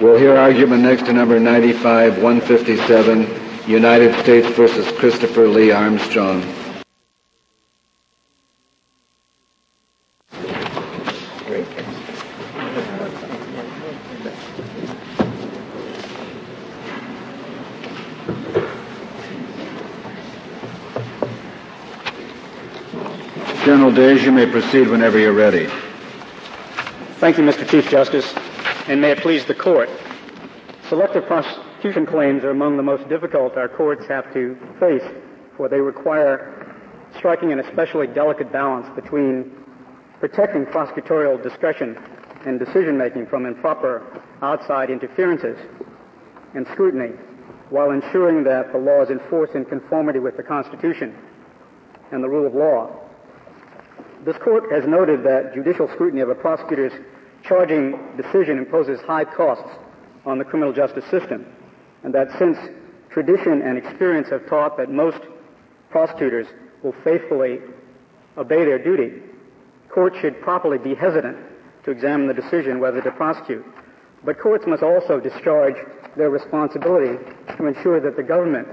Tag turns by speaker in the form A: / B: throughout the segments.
A: We'll hear argument next to number 95, 157, United States versus Christopher Lee Armstrong. General Days, you may proceed whenever you're ready.
B: Thank you, Mr. Chief Justice, and may it please the court. Selective prosecution claims are among the most difficult our courts have to face, for they require striking an especially delicate balance between protecting prosecutorial discretion and decision making from improper outside interferences and scrutiny, while ensuring that the law is enforced in conformity with the Constitution and the rule of law. This court has noted that judicial scrutiny of a prosecutor's charging decision imposes high costs on the criminal justice system, and that since tradition and experience have taught that most prosecutors will faithfully obey their duty, courts should properly be hesitant to examine the decision whether to prosecute. But courts must also discharge their responsibility to ensure that the government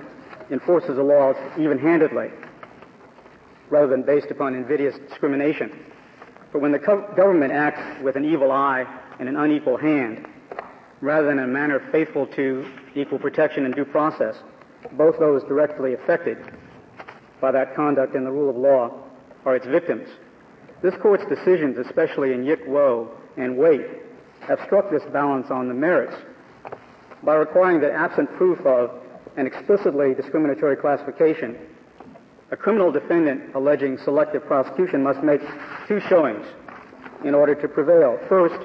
B: enforces the laws even-handedly rather than based upon invidious discrimination. But when the government acts with an evil eye and an unequal hand, rather than in a manner faithful to equal protection and due process, both those directly affected by that conduct and the rule of law are its victims. This court's decisions, especially in Yick Wo and Wayte, have struck this balance on the merits by requiring that absent proof of an explicitly discriminatory classification, a criminal defendant alleging selective prosecution must make two showings in order to prevail. First,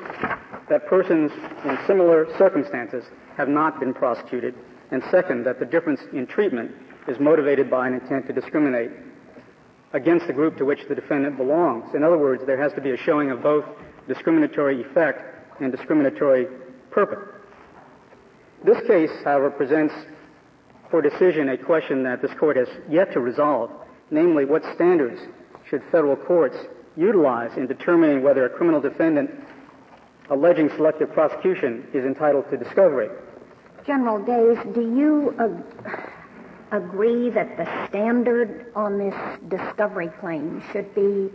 B: that persons in similar circumstances have not been prosecuted, and second, that the difference in treatment is motivated by an intent to discriminate against the group to which the defendant belongs. In other words, there has to be a showing of both discriminatory effect and discriminatory purpose. This case, however, presents for decision a question that this court has yet to resolve, namely what standards should federal courts utilize in determining whether a criminal defendant alleging selective prosecution is entitled to discovery.
C: General Days, do you ag- agree that the standard on this discovery claim should be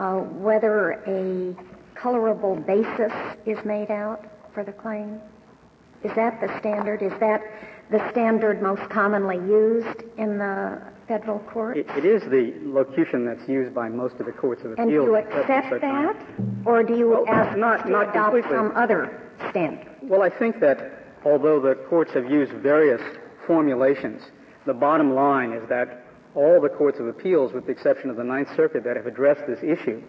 C: uh, whether a colorable basis is made out for the claim? Is that the standard? Is that the standard most commonly used in the federal court?
B: it, it is the locution that's used by most of the courts of appeals.
C: And do you accept that, or do you well, ask not, to not adopt completely. some other standard?
B: Well, I think that although the courts have used various formulations, the bottom line is that all the courts of appeals, with the exception of the Ninth Circuit that have addressed this issue,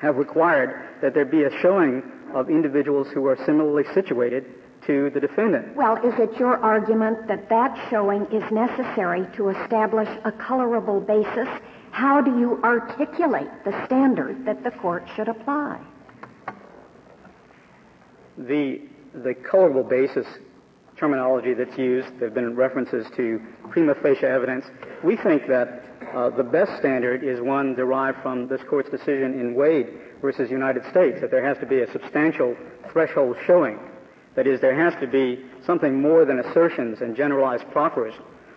B: have required that there be a showing of individuals who are similarly situated to the defendant.
C: Well, is it your argument that that showing is necessary to establish a colorable basis? How do you articulate the standard that the court should apply?
B: The, the colorable basis terminology that's used, there have been references to prima facie evidence. We think that uh, the best standard is one derived from this court's decision in Wade versus United States, that there has to be a substantial threshold showing that is, there has to be something more than assertions and generalized proffers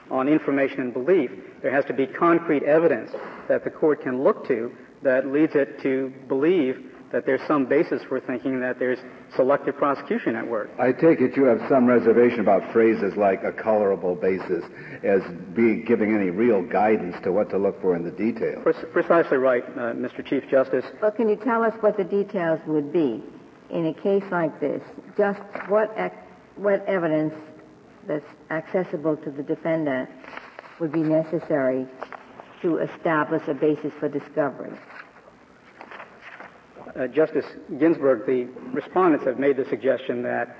B: on information and belief. There has to be concrete evidence that the court can look to that leads it to believe that there's some basis for thinking that there's selective prosecution at work.
A: I take it you have some reservation about phrases like a colorable basis as being giving any real guidance to what to look for in the details.
B: Precisely right, uh, Mr. Chief Justice.
D: Well, can you tell us what the details would be? In a case like this, just what, what evidence that's accessible to the defendant would be necessary to establish a basis for discovery?
B: Uh, Justice Ginsburg, the respondents have made the suggestion that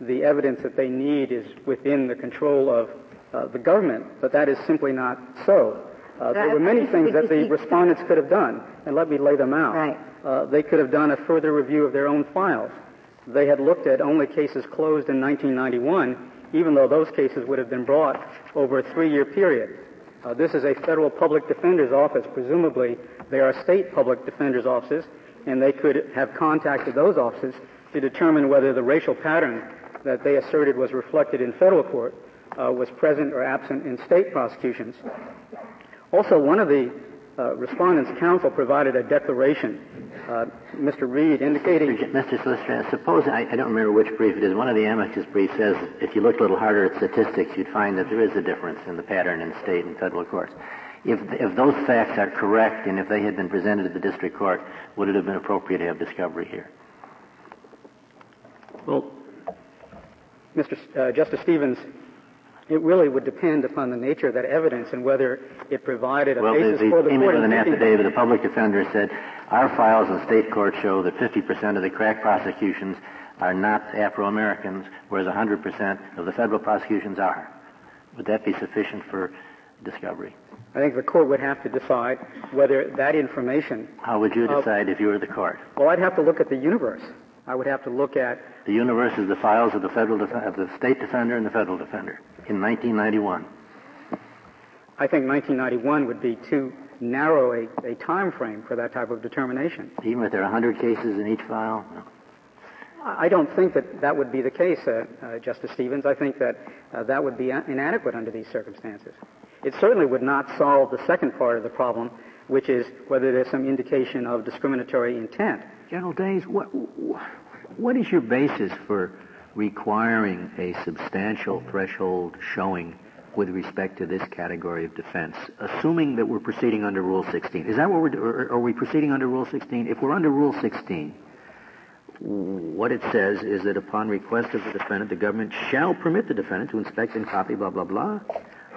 B: the evidence that they need is within the control of uh, the government, but that is simply not so. Uh, there were many things that the respondents could have done, and let me lay them out.
D: Right
B: uh, they could have done a further review of their own files. They had looked at only cases closed in 1991, even though those cases would have been brought over a three-year period. Uh, this is a federal public defender's office. Presumably, they are state public defender's offices, and they could have contacted those offices to determine whether the racial pattern that they asserted was reflected in federal court uh, was present or absent in state prosecutions. Also, one of the uh, respondents' counsel provided a declaration, uh, Mr. Reed, indicating.
E: Mr. Solicitor, I suppose, I, I, don't remember which brief it is, one of the amicus briefs says if you look a little harder at statistics, you'd find that there is a difference in the pattern in state and federal courts. If, if those facts are correct and if they had been presented to the district court, would it have been appropriate to have discovery here?
B: Well, Mr. Uh, Justice Stevens, it really would depend upon the nature of that evidence and whether it provided a
E: well,
B: basis
E: the, the
B: for the court.
E: Well, an affidavit. The public defender said, our files in state court show that 50% of the crack prosecutions are not Afro-Americans, whereas 100% of the federal prosecutions are. Would that be sufficient for discovery?
B: I think the court would have to decide whether that information.
E: How would you decide uh, if you were the court?
B: Well, I'd have to look at the universe. I would have to look at
E: the universe is the files of the federal def- of the state defender and the federal defender in 1991.
B: I think 1991 would be too narrow a, a time frame for that type of determination.
E: Even if there are 100 cases in each file? No.
B: I don't think that that would be the case, uh, uh, Justice Stevens. I think that uh, that would be inadequate under these circumstances. It certainly would not solve the second part of the problem, which is whether there's some indication of discriminatory intent.
F: General Days, what, what is your basis for requiring a substantial threshold showing with respect to this category of defense, assuming that we're proceeding under Rule 16? Is that what we're, are we proceeding under Rule 16? If we're under Rule 16, what it says is that upon request of the defendant, the government shall permit the defendant to inspect and copy blah, blah, blah,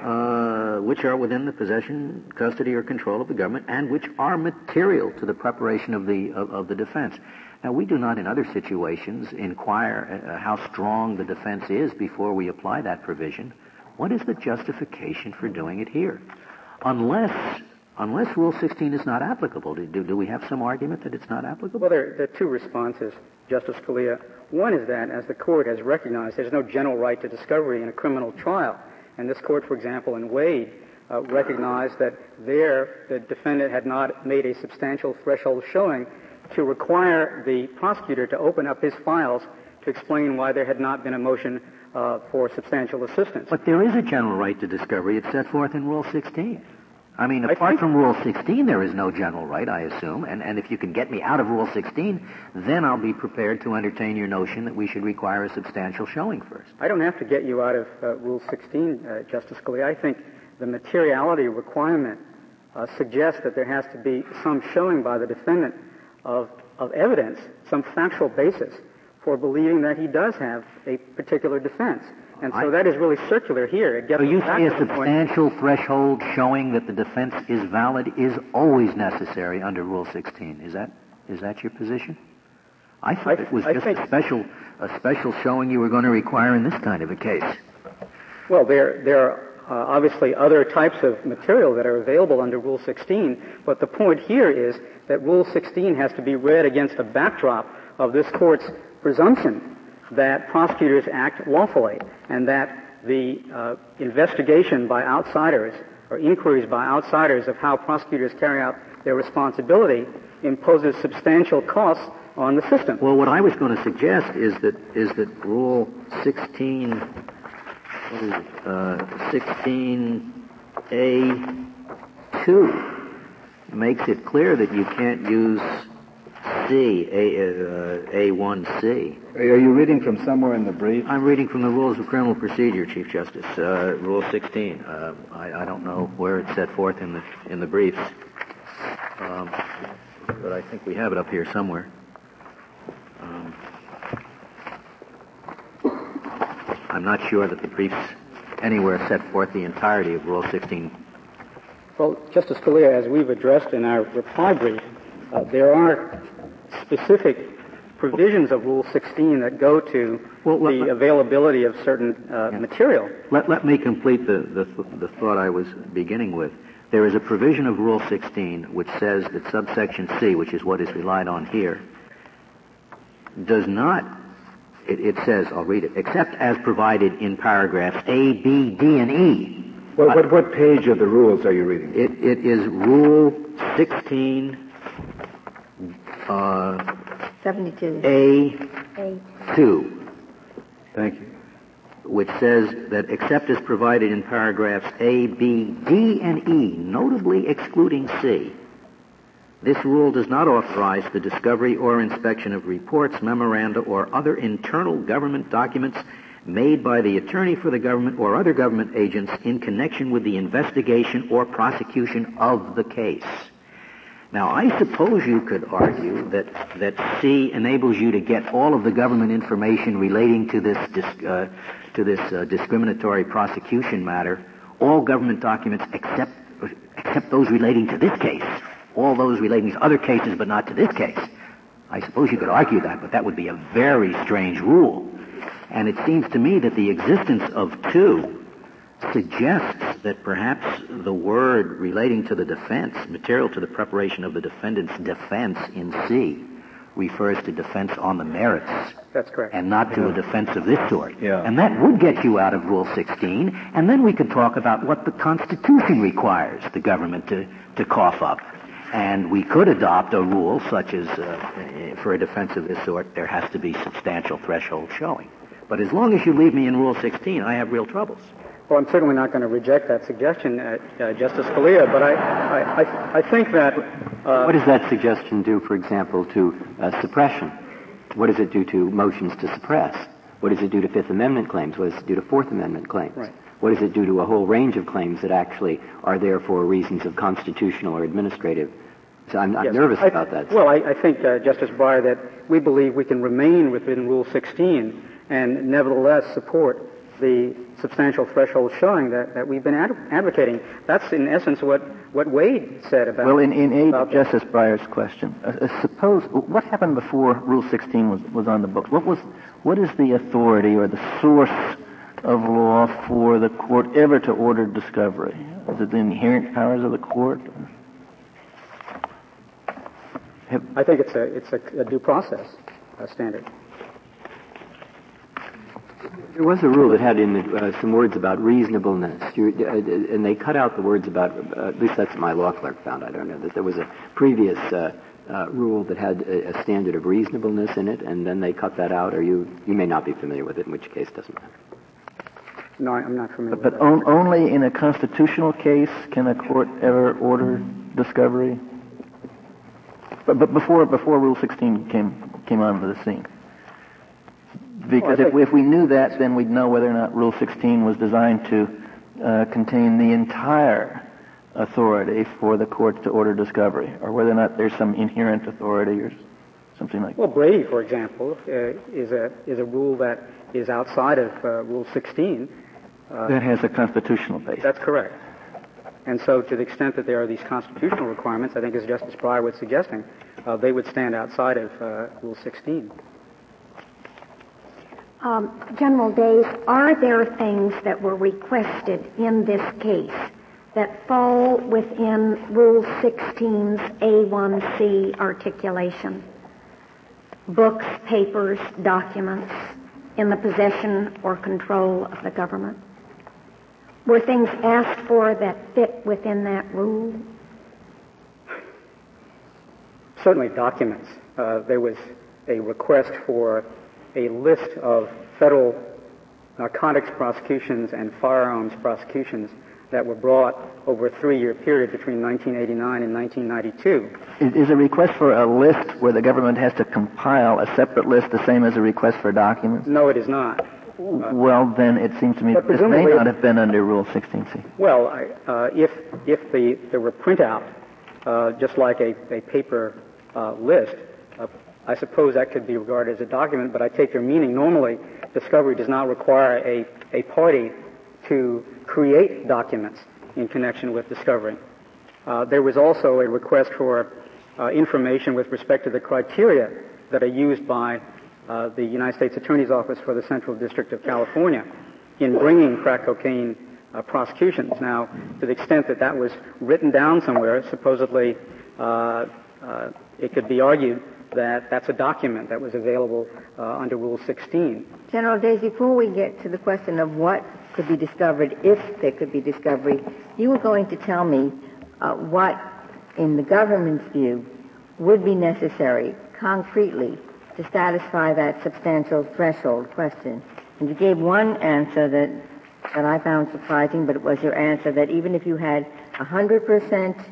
F: uh, which are within the possession, custody, or control of the government, and which are material to the preparation of the of, of the defense. Now, we do not, in other situations, inquire uh, how strong the defense is before we apply that provision. What is the justification for doing it here? Unless unless Rule 16 is not applicable. Do, do, we have some argument that it's not applicable?
B: Well, there, there, are two responses, Justice Scalia. One is that, as the court has recognized, there's no general right to discovery in a criminal trial. And this court, for example, in Wade, uh, recognized that there the defendant had not made a substantial threshold showing to require the prosecutor to open up his files to explain why there had not been a motion uh, for substantial assistance.
F: But there is a general right to discovery. It's set forth in Rule 16. I mean, apart from Rule 16, there is no general right, I assume. And, and if you can get me out of Rule 16, then I'll be prepared to entertain your notion that we should require a substantial showing first.
B: I don't have to get you out of uh, Rule 16, uh, Justice Scalia. I think the materiality requirement uh, suggests that there has to be some showing by the defendant of, of evidence, some factual basis for believing that he does have a particular defense. And so I, that is really circular here. It gets
F: so you say a substantial threshold showing that the defense is valid is always necessary under Rule 16. Is that is that your position? I thought I, it was I just a special a special showing you were going to require in this kind of a case.
B: Well, there there are uh, obviously other types of material that are available under Rule 16, but the point here is that Rule 16 has to be read against a backdrop of this court's presumption that prosecutors act lawfully and that the uh, investigation by outsiders or inquiries by outsiders of how prosecutors carry out their responsibility imposes substantial costs on the system.
F: Well, what I was going to suggest is that is that Rule 16, what is it, uh, 16A2 makes it clear that you can't use C, A, uh, A1C.
A: Are you reading from somewhere in the brief?
F: I'm reading from the Rules of Criminal Procedure, Chief Justice, uh, Rule 16. Uh, I, I, don't know where it's set forth in the in the briefs, um, but I think we have it up here somewhere. Um, I'm not sure that the briefs anywhere set forth the entirety of Rule 16.
B: Well, Justice Scalia, as we've addressed in our reply brief, uh, there are specific provisions of Rule 16 that go to well, the let, availability of certain uh, yeah. material.
F: Let, let me complete the, the, the thought I was beginning with. There is a provision of Rule 16 which says that subsection C, which is what is relied on here, does not, it, it says, I'll read it, except as provided in paragraphs A, B, D, and E.
A: Well, what, what page of the rules are you reading?
F: It, it is Rule 16 uh,
D: 72.
F: A
C: A.
F: Two.
A: Thank you.
F: Which says that except as provided in paragraphs A, B, D, and E, notably excluding C, this rule does not authorize the discovery or inspection of reports, memoranda, or other internal government documents made by the attorney for the government or other government agents in connection with the investigation or prosecution of the case. Now, I suppose you could argue that, that C enables you to get all of the government information relating to this, uh, to this uh, discriminatory prosecution matter, all government documents except, except those relating to this case, all those relating to other cases but not to this case. I suppose you could argue that, but that would be a very strange rule. And it seems to me that the existence of two suggests that perhaps the word relating to the defense, material to the preparation of the defendant's defense in C, refers to defense on the merits.
B: That's correct.
F: And not to yeah. a defense of this sort.
A: Yeah.
F: And that would get you out of Rule 16, and then we could talk about what the Constitution requires the government to, to cough up. And we could adopt a rule such as, uh, for a defense of this sort, there has to be substantial threshold showing. But as long as you leave me in Rule 16, I have real troubles.
B: Well, I'm certainly not going to reject that suggestion, uh, uh, Justice Scalia, but I, I, I, I think that...
E: Uh, what does that suggestion do, for example, to uh, suppression? What does it do to motions to suppress? What does it do to Fifth Amendment claims? What does it do to Fourth Amendment claims?
B: Right.
E: What does it do to a whole range of claims that actually are there for reasons of constitutional or administrative so I'm, I'm
B: yes.
E: nervous about that.
B: Well, I, I think, uh, Justice Breyer, that we believe we can remain within Rule 16 and nevertheless support the substantial threshold showing that, that we've been ad- advocating. That's in essence what, what Wade said about.
G: Well, in, in aid of Justice Breyer's question, uh, uh, suppose what happened before Rule 16 was, was on the books? What was what is the authority or the source of law for the court ever to order discovery? Is it the inherent powers of the court?
B: I think it's a it's a, a due process standard.
E: There was a rule that had in it uh, some words about reasonableness, you, uh, and they cut out the words about. Uh, at least that's what my law clerk found. I don't know that there was a previous uh, uh, rule that had a, a, standard of reasonableness in it, and then they cut that out. Or you you may not be familiar with it, in which case it doesn't matter.
B: No, I'm not familiar.
G: But, but on, only in a constitutional case can a court ever order discovery. But, but before before Rule 16 came came onto the scene. Because if, if we knew that, then we'd know whether or not Rule 16 was designed to uh, contain the entire authority for the courts to order discovery, or whether or not there's some inherent authority or something like that.
B: Well, Brady, for example, uh, is a is a rule that is outside of uh, Rule 16.
G: Uh, that has a constitutional basis.
B: That's correct. And so, to the extent that there are these constitutional requirements, I think, as Justice Breyer was suggesting, uh, they would stand outside of uh, Rule 16.
C: Um, General Days, are there things that were requested in this case that fall within Rule 16's A1C articulation? Books, papers, documents in the possession or control of the government? Were things asked for that fit within that rule?
B: Certainly documents. Uh, there was a request for a list of federal narcotics prosecutions and firearms prosecutions that were brought over a three-year period between 1989 and 1992.
G: Is a request for a list where the government has to compile a separate list the same as a request for documents?
B: No, it is not.
G: Well, then it seems to me that this may not have been under Rule 16C.
B: Well, uh, if if the there were printout, uh, just like a, a paper uh, list, uh, I suppose that could be regarded as a document, but I take your meaning. Normally, discovery does not require a, a party to create documents in connection with discovery. Uh, there was also a request for uh, information with respect to the criteria that are used by uh, the United States Attorney's Office for the Central District of California in bringing crack cocaine uh, prosecutions. Now, to the extent that that was written down somewhere, supposedly uh, uh, it could be argued that that's a document that was available uh, under Rule 16.
D: General Days, before we get to the question of what could be discovered, if there could be discovery, you were going to tell me uh, what, in the government's view, would be necessary concretely to satisfy that substantial threshold question. And you gave one answer that, that I found surprising, but it was your answer that even if you had 100%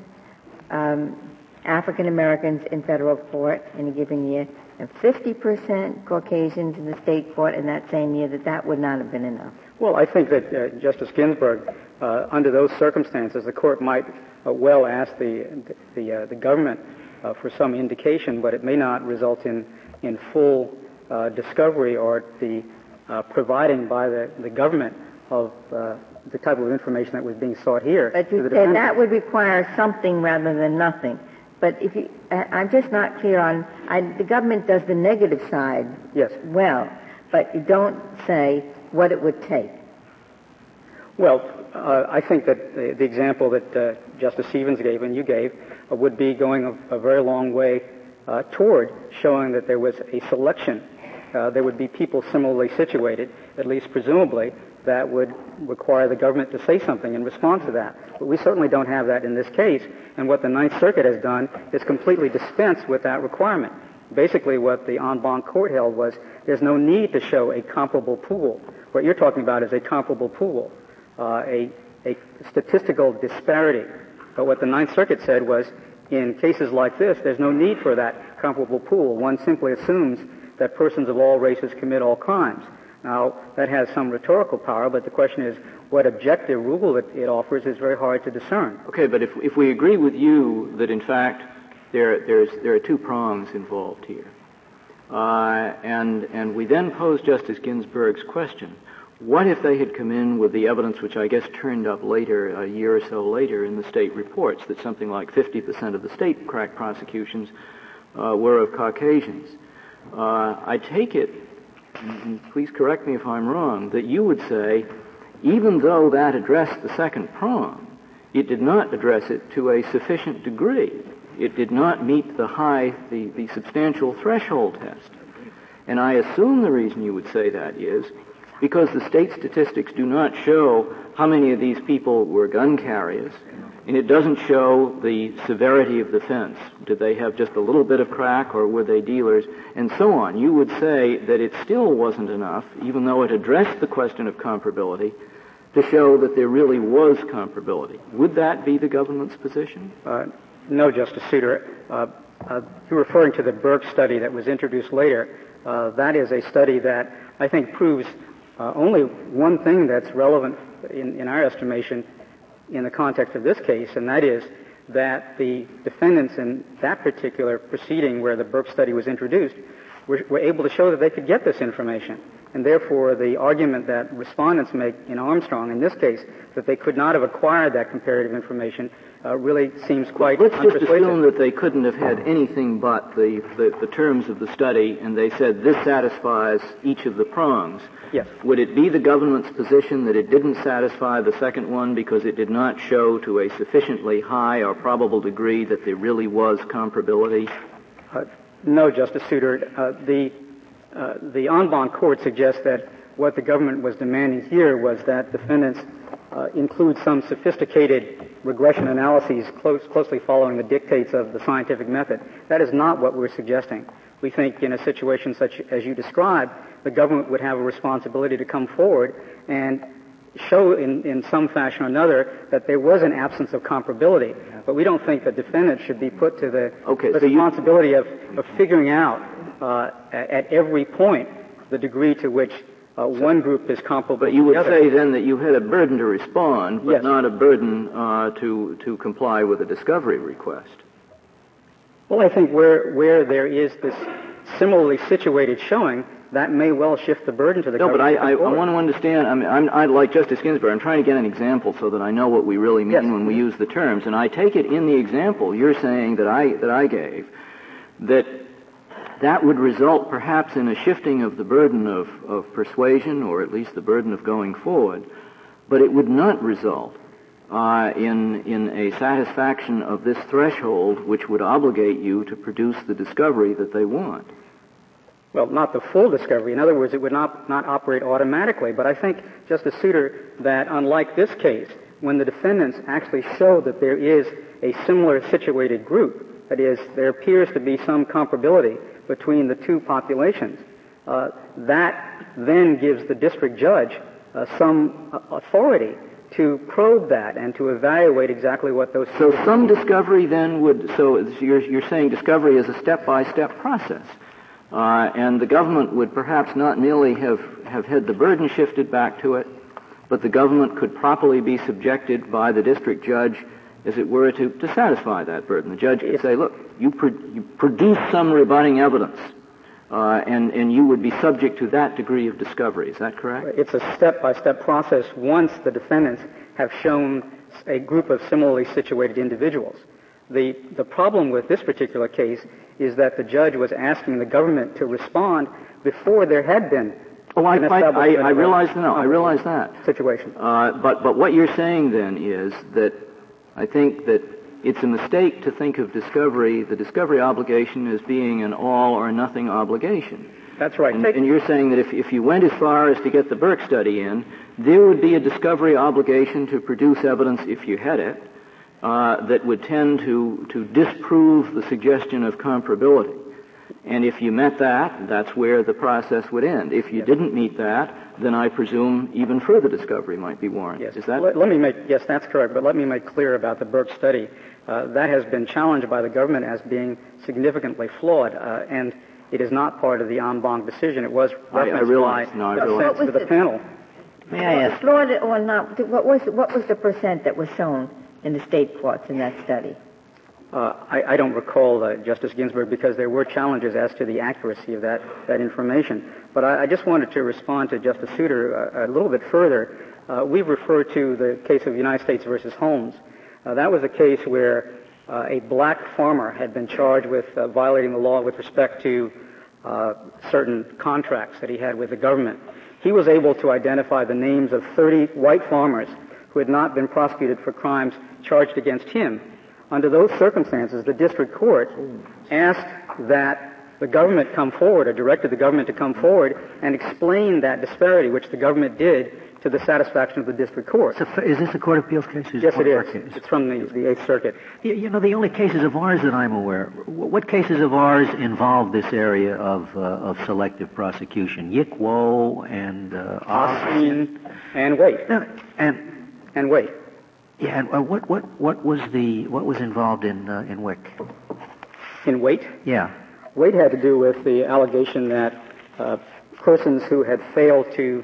D: um, African Americans in federal court in a given year and 50% Caucasians in the state court in that same year, that that would not have been enough.
B: Well, I think that uh, Justice Ginsburg, uh, under those circumstances, the court might uh, well ask the the, uh, the government uh, for some indication, but it may not result in in full uh, discovery or the providing by the, the government of the type of information that was being sought here.
D: But you said that would require something rather than nothing. But if you, I'm just not clear on, I, the government does the negative side
B: yes.
D: well, but you don't say what it would take.
B: Well, uh, I think that the, the example that uh, Justice Stevens gave and you gave uh, would be going a, a very long way uh, toward showing that there was a selection. Uh, there would be people similarly situated, at least presumably, that would require the government to say something in response to that. But we certainly don't have that in this case. And what the Ninth Circuit has done is completely dispense with that requirement. Basically, what the en banc court held was there's no need to show a comparable pool. What you're talking about is a comparable pool, uh, a, a statistical disparity. But what the Ninth Circuit said was in cases like this, there's no need for that comparable pool. One simply assumes that persons of all races commit all crimes. Now, that has some rhetorical power, but the question is what objective rule it, it offers is very hard to discern.
H: Okay, but if, if we agree with you that in fact there, there's, there are two prongs involved here, uh, and, and we then pose Justice Ginsburg's question, what if they had come in with the evidence which I guess turned up later, a year or so later in the state reports, that something like 50% of the state crack prosecutions uh, were of Caucasians? Uh, I take it Mm-hmm. please correct me if I'm wrong, that you would say, even though that addressed the second prong, it did not address it to a sufficient degree. It did not meet the high, the, the substantial threshold test. And I assume the reason you would say that is because the state statistics do not show how many of these people were gun carriers, and it doesn't show the severity of the offense. Did they have just a little bit of crack, or were they dealers, and so on. You would say that it still wasn't enough, even though it addressed the question of comparability, to show that there really was comparability. Would that be the government's position?
B: Uh, no, Justice Souter. Uh, uh, you're referring to the Burke study that was introduced later. Uh, that is a study that I think proves uh, only one thing that's relevant in, in our estimation in the context of this case, and that is that the defendants in that particular proceeding where the Burke study was introduced were, were, able to show that they could get this information. And therefore, the argument that respondents make in Armstrong, in this case, that they could not have acquired that comparative information uh, really seems quite
H: Let's just assume that they couldn't have had anything but the, the, the, terms of the study, and they said this satisfies each of the prongs.
B: Yes.
H: Would it be the government's position that it didn't satisfy the second one because it did not show to a sufficiently high or probable degree that there really was comparability?
B: Uh, no, Justice Souter. Uh, the uh, the en banc court suggests that what the government was demanding here was that defendants uh, include some sophisticated regression analyses close, closely following the dictates of the scientific method. That is not what we're suggesting. We think in a situation such as you described, the government would have a responsibility to come forward and show in, in some fashion or another that there was an absence of comparability. But we don't think the defendant should be put to the
H: okay,
B: responsibility of, of figuring out uh, at every point the degree to which uh, one group is comparable.
H: But you would say then that you had a burden to respond, but
B: yes.
H: not a burden uh, to to comply with a discovery request.
B: Well, I think where where there is this similarly situated showing, that may well shift the burden to the
H: no, but I, I, I, want to understand. I mean, I'm, I like Justice Ginsburg. I'm trying to get an example so that I know what we really mean
B: yes.
H: when we use the terms. And I take it in the example you're saying that I that I gave that that would result perhaps in a shifting of the burden of, of persuasion, or at least the burden of going forward, but it would not result uh, in, in a satisfaction of this threshold which would obligate you to produce the discovery that they want.
B: Well, not the full discovery. In other words, it would not, not operate automatically. But I think, Justice Souter, that unlike this case, when the defendants actually show that there is a similar situated group, that is, there appears to be some comparability, between the two populations. Uh, that then gives the district judge uh, some uh, authority to probe that and to evaluate exactly what those.
F: So some discovery then would. So you're, you're saying discovery is a step-by-step process, uh, and the government would perhaps not merely have have had the burden shifted back to it, but the government could properly be subjected by the district judge, as it were, to, to satisfy that burden. The judge could say, look, you, pro- you produce some rebutting evidence. Uh, and, and you would be subject to that degree of discovery. Is that correct?
B: It's a step-by-step process once the defendants have shown a group of similarly situated individuals. The, the problem with this particular case is that the judge was asking the government to respond before there had been
F: Oh, I, I, I, I realize no, I realize that
B: situation.
F: Uh, but but what you're saying then is that I think that it's a mistake to think of discovery, the discovery obligation, as being an all or nothing obligation.
B: That's right.
F: And, and, you're saying that if, if you went as far as to get the Burke study in, there would be a discovery obligation to produce evidence, if you had it, uh, that would tend to, to disprove the suggestion of comparability. And if you met that, that's where the process would end. If you yes. didn't meet that, then I presume even further discovery might be warranted.
B: Yes.
F: Is that?
B: Let, let, me make, yes, that's correct, but let me make clear about the Burke study. Uh, that has been challenged by the government as being significantly flawed, uh, and it is not part of the en banc decision. It was referenced
F: I, I realize,
B: by
F: no, I realize.
B: to the, the panel.
D: May I ask? Flawed or not, what was, what was the percent that was shown in the state courts in that study?
B: Uh, I, I, don't recall, uh, Justice Ginsburg, because there were challenges as to the accuracy of that, that information. But I, I just wanted to respond to Justice Souter a, uh, a little bit further. Uh, we've referred to the case of United States versus Holmes. Uh, that was a case where a black farmer had been charged with violating the law with respect to certain contracts that he had with the government. He was able to identify the names of 30 white farmers who had not been prosecuted for crimes charged against him under those circumstances, the district court asked that the government come forward, or directed the government to come forward and explain that disparity, which the government did to the satisfaction of the district court.
F: So is this a court of appeals case?
B: yes, it is. Case? It's from the, the Eighth Circuit.
F: You, you, know, the only cases of ours that I'm aware, what cases of ours involve this area of, uh, of selective prosecution? Yick Wo and uh,
B: Austin and Wayte.
F: No, and
B: and Wayte.
F: Yeah, and uh, what what what was the what was involved in uh, in Wick?
B: In Wayte?
F: Yeah.
B: Wayte had to do with the allegation that uh, persons who had failed to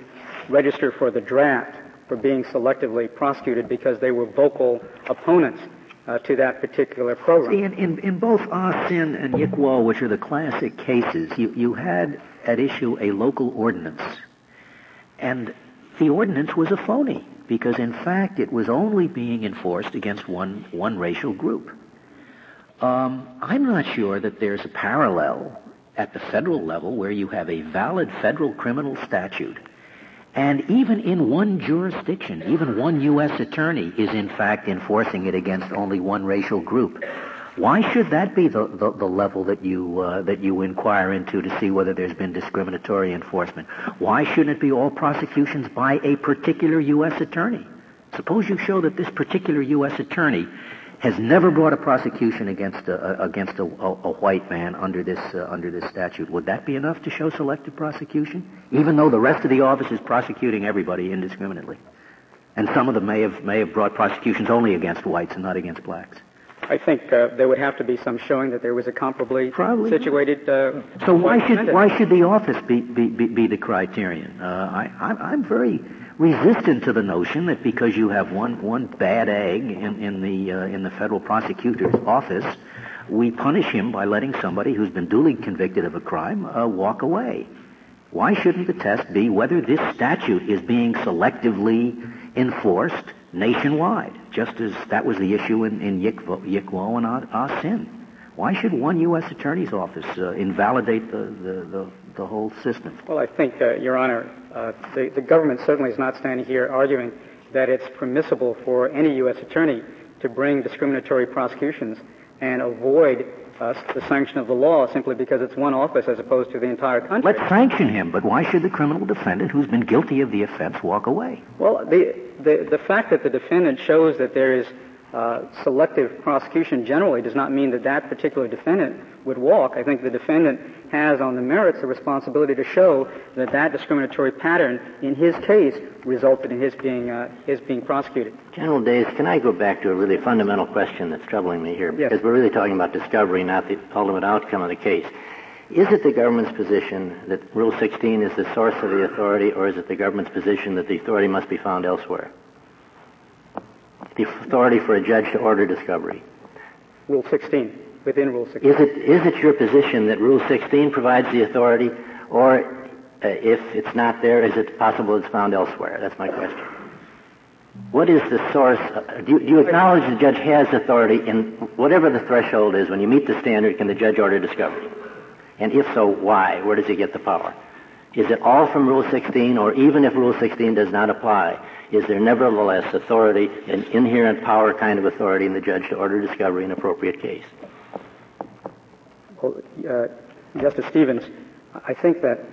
B: register for the draft were being selectively prosecuted because they were vocal opponents uh, to that particular program.
F: See, in, in, in both Ah Sin and Yick Wo, which are the classic cases, you, you had at issue a local ordinance. And the ordinance was a phony because in fact it was only being enforced against one, one racial group. Um, I'm not sure that there's a parallel at the federal level where you have a valid federal criminal statute and even in one jurisdiction, even one U.S. attorney is in fact enforcing it against only one racial group. Why should that be the, the, the level that you, uh, that you inquire into to see whether there's been discriminatory enforcement? Why shouldn't it be all prosecutions by a particular U.S. attorney? Suppose you show that this particular U.S. attorney has never brought a prosecution against a, against a, a, a white man under this uh, under this statute. Would that be enough to show selective prosecution, even though the rest of the office is prosecuting everybody indiscriminately, and some of them may have may have brought prosecutions only against whites and not against blacks?
B: I think uh, there would have to be some showing that there was a comparably
F: Probably.
B: situated. Uh,
F: so why should why should the office be be, be, be the criterion? Uh, I, I I'm very resistant to the notion that because you have one one bad egg in in the uh, in the federal prosecutor's office, we punish him by letting somebody who's been duly convicted of a crime uh, walk away. Why shouldn't the test be whether this statute is being selectively enforced nationwide, just as that was the issue in, in Yick Wo and Ah Sin. Why should one U.S. Attorney's Office uh, invalidate the, the, the, the, whole system?
B: Well, I think, uh, Your Honor, uh, the, the government certainly is not standing here arguing that it's permissible for any U.S. attorney to bring discriminatory prosecutions and avoid uh, the sanction of the law simply because it's one office as opposed to the entire country.
F: Let's sanction him, but why should the criminal defendant who's been guilty of the offense walk away?
B: Well, the, the, the fact that the defendant shows that there is uh, selective prosecution generally does not mean that that particular defendant would walk. I think the defendant has on the merits a responsibility to show that that discriminatory pattern in his case resulted in his being uh, his being prosecuted.
E: General Days, can I go back to a really fundamental question that's troubling me here?
B: Yes.
E: Because we're really talking about discovery, not the ultimate outcome of the case. Is it the government's position that Rule 16 is the source of the authority, or is it the government's position that the authority must be found elsewhere? The authority for a judge to order discovery.
B: Rule 16, within Rule 16.
E: Is it, is it your position that Rule 16 provides the authority, or uh, if it's not there, is it possible it's found elsewhere? That's my question. What is the source? Uh, do, you, do you acknowledge the judge has authority in whatever the threshold is? When you meet the standard, can the judge order discovery? And if so, why? Where does he get the power? Is it all from Rule 16, or even if Rule 16 does not apply, is there nevertheless authority, an inherent power kind of authority in the judge to order discovery in an appropriate case?
B: Well, uh, Justice Stevens, I think that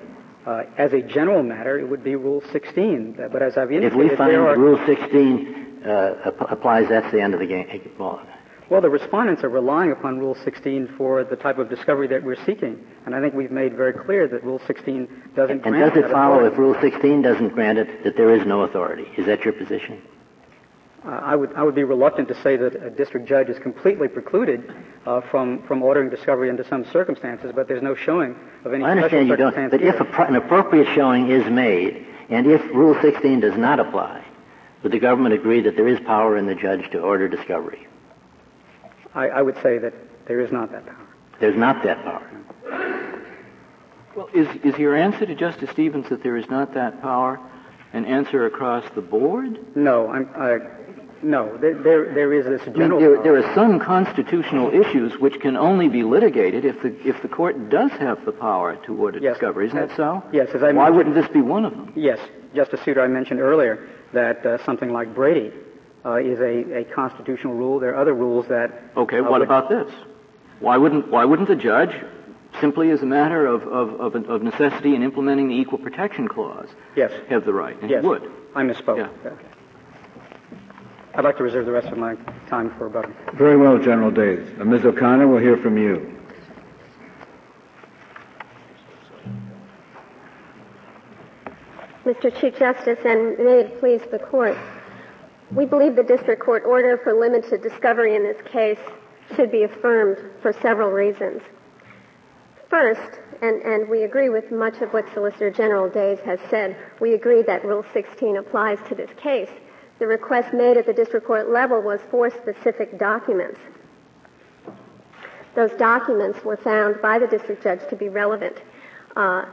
B: uh, as a general matter, it would be Rule 16. But as I've indicated,
E: if we find
B: are,
E: Rule 16 uh, applies, that's the end of the game. Well,
B: well, the respondents are relying upon Rule 16 for the type of discovery that we're seeking, and I think we've made very clear that Rule 16 doesn't
E: and
B: grant
E: does it follow
B: authority.
E: if Rule 16 doesn't grant it that there is no authority? Is that your position?
B: Uh, I would I would be reluctant to say that a district judge is completely precluded uh, from from ordering discovery under some circumstances, but there's no showing of any
E: I understand you don't, but if a, an appropriate showing is made, and if Rule 16 does not apply, would the government agree that there is power in the judge to order discovery?
B: I, I would say that there is not that power.
E: There's not that power.
F: Well, is, is your answer to Justice Stevens that there is not that power an answer across the board?
B: No, I'm, I, no. There, there, there is this
F: I mean,
B: general.
F: there,
B: power.
F: there are some constitutional issues which can only be litigated if the, if the court does have the power to order
B: Yes.
F: discovery. Isn't that so?
B: Yes, as I
F: Why wouldn't this be one of them?
B: Yes, Justice Souter, I mentioned earlier that uh, something like Brady uh, is a, a constitutional rule. There are other rules that.
F: Okay,
B: uh,
F: what
B: would-
F: about this? Why wouldn't, why wouldn't the judge, simply as a matter of, of, of, of necessity in implementing the Equal Protection Clause,
B: Yes.
F: have the right? And
B: Yes.
F: he would.
B: I misspoke.
F: Yeah.
B: Okay. I'd like to reserve the rest of my time for rebuttal.
A: Very well, General Days. Uh, Ms. O'Connell, we'll hear from you.
I: Mr. Chief Justice, and may it please the court, we believe the district court order for limited discovery in this case should be affirmed for several reasons. First, and, and we agree with much of what Solicitor General Days has said, we agree that Rule 16 applies to this case. The request made at the district court level was for specific documents. Those documents were found by the district judge to be relevant uh,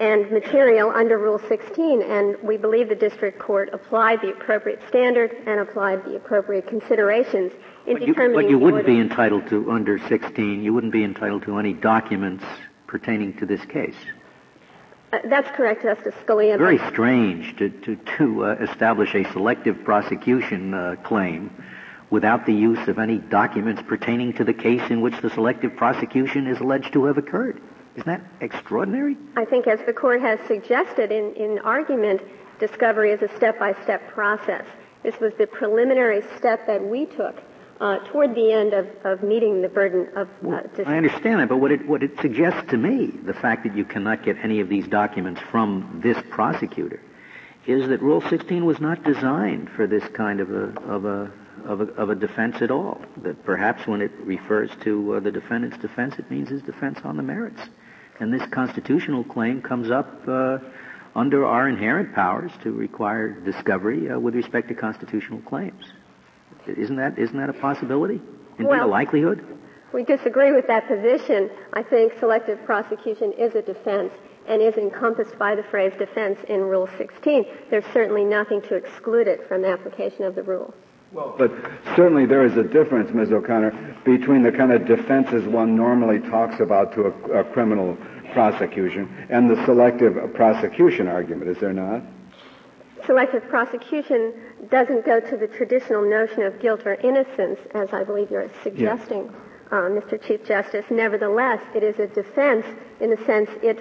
I: and material under Rule 16, and we believe the district court applied the appropriate standard and applied the appropriate considerations in
F: But you,
I: determining
F: but you wouldn't
I: order.
F: be entitled to, under 16, you wouldn't be entitled to any documents pertaining to this case.
I: Uh, that's correct, Justice Scalia.
F: Very strange to, to, to uh, establish a selective prosecution uh, claim without the use of any documents pertaining to the case in which the selective prosecution is alleged to have occurred. Isn't that extraordinary?
I: I think as the court has suggested in, in argument, discovery is a step-by-step process. This was the preliminary step that we took uh, toward the end of, of meeting the burden of uh,
F: I understand that, but what it, what it suggests to me, the fact that you cannot get any of these documents from this prosecutor, is that Rule 16 was not designed for this kind of a, of a, of a, of a defense at all. That perhaps when it refers to uh, the defendant's defense, it means his defense on the merits. And this constitutional claim comes up uh, under our inherent powers to require discovery uh, with respect to constitutional claims. Isn't that, isn't that a possibility? Indeed, a likelihood?
I: We disagree with that position. I think selective prosecution is a defense and is encompassed by the phrase defense in Rule 16. There's certainly nothing to exclude it from the application of the rule.
A: But certainly there is a difference, Ms. O'Connell, between the kind of defenses one normally talks about to a, a criminal prosecution and the selective prosecution argument, is there not?
I: Selective prosecution doesn't go to the traditional notion of guilt or innocence, as I believe you're suggesting, uh, Mr. Chief Justice. Nevertheless, it is a defense in the sense it